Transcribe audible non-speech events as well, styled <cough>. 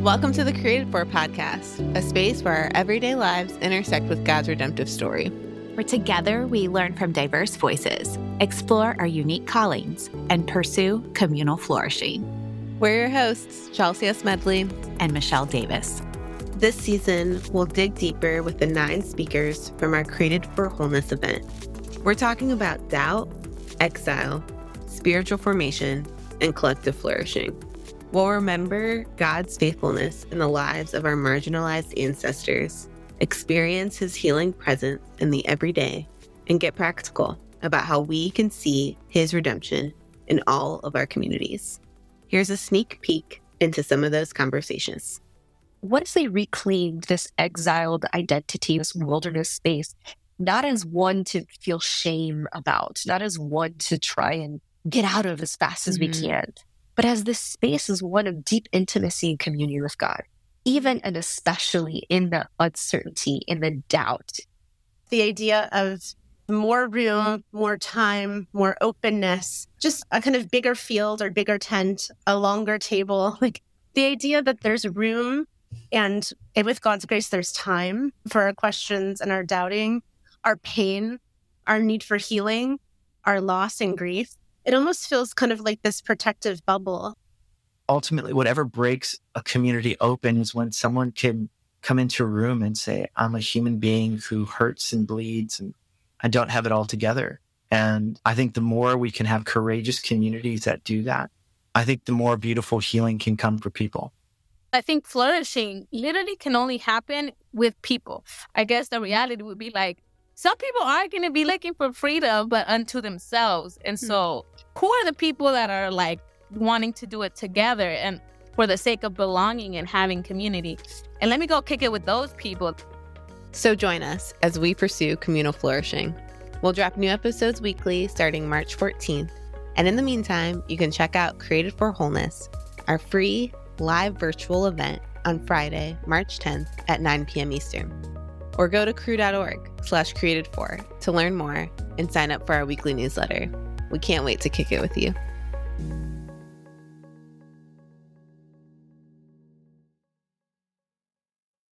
Welcome to the Created For podcast, a space where our everyday lives intersect with God's redemptive story. Where together we learn from diverse voices, explore our unique callings, and pursue communal flourishing. We're your hosts, Chelsea S. Medley and Michelle Davis. This season, we'll dig deeper with the nine speakers from our Created for Wholeness event. We're talking about doubt, exile, spiritual formation, and collective flourishing. We'll remember God's faithfulness in the lives of our marginalized ancestors, experience his healing presence in the everyday, and get practical about how we can see his redemption in all of our communities. Here's a sneak peek into some of those conversations. What if they reclaimed this exiled identity, this wilderness space, not as one to feel shame about, not as one to try and get out of as fast as mm-hmm. we can, but as this space is one of deep intimacy and communion with God, even and especially in the uncertainty, in the doubt. The idea of more room, more time, more openness, just a kind of bigger field or bigger tent, a longer table. <laughs> Like the idea that there's room and, and with God's grace, there's time for our questions and our doubting, our pain, our need for healing, our loss and grief it almost feels kind of like this protective bubble. Ultimately, whatever breaks a community open is when someone can come into a room and say, I'm a human being who hurts and bleeds and I don't have it all together. And I think the more we can have courageous communities that do that, I think the more beautiful healing can come for people. I think flourishing literally can only happen with people. I guess the reality would be like some people are going to be looking for freedom, but unto themselves. And hmm. so, who are the people that are like wanting to do it together and for the sake of belonging and having community? And let me go kick it with those people. So, join us as we pursue communal flourishing. We'll drop new episodes weekly starting March 14th. And in the meantime, you can check out Created for Wholeness, our free live virtual event on Friday, March 10th at 9 p.m. Eastern or go to cru.org slash created for to learn more and sign up for our weekly newsletter. We can't wait to kick it with you.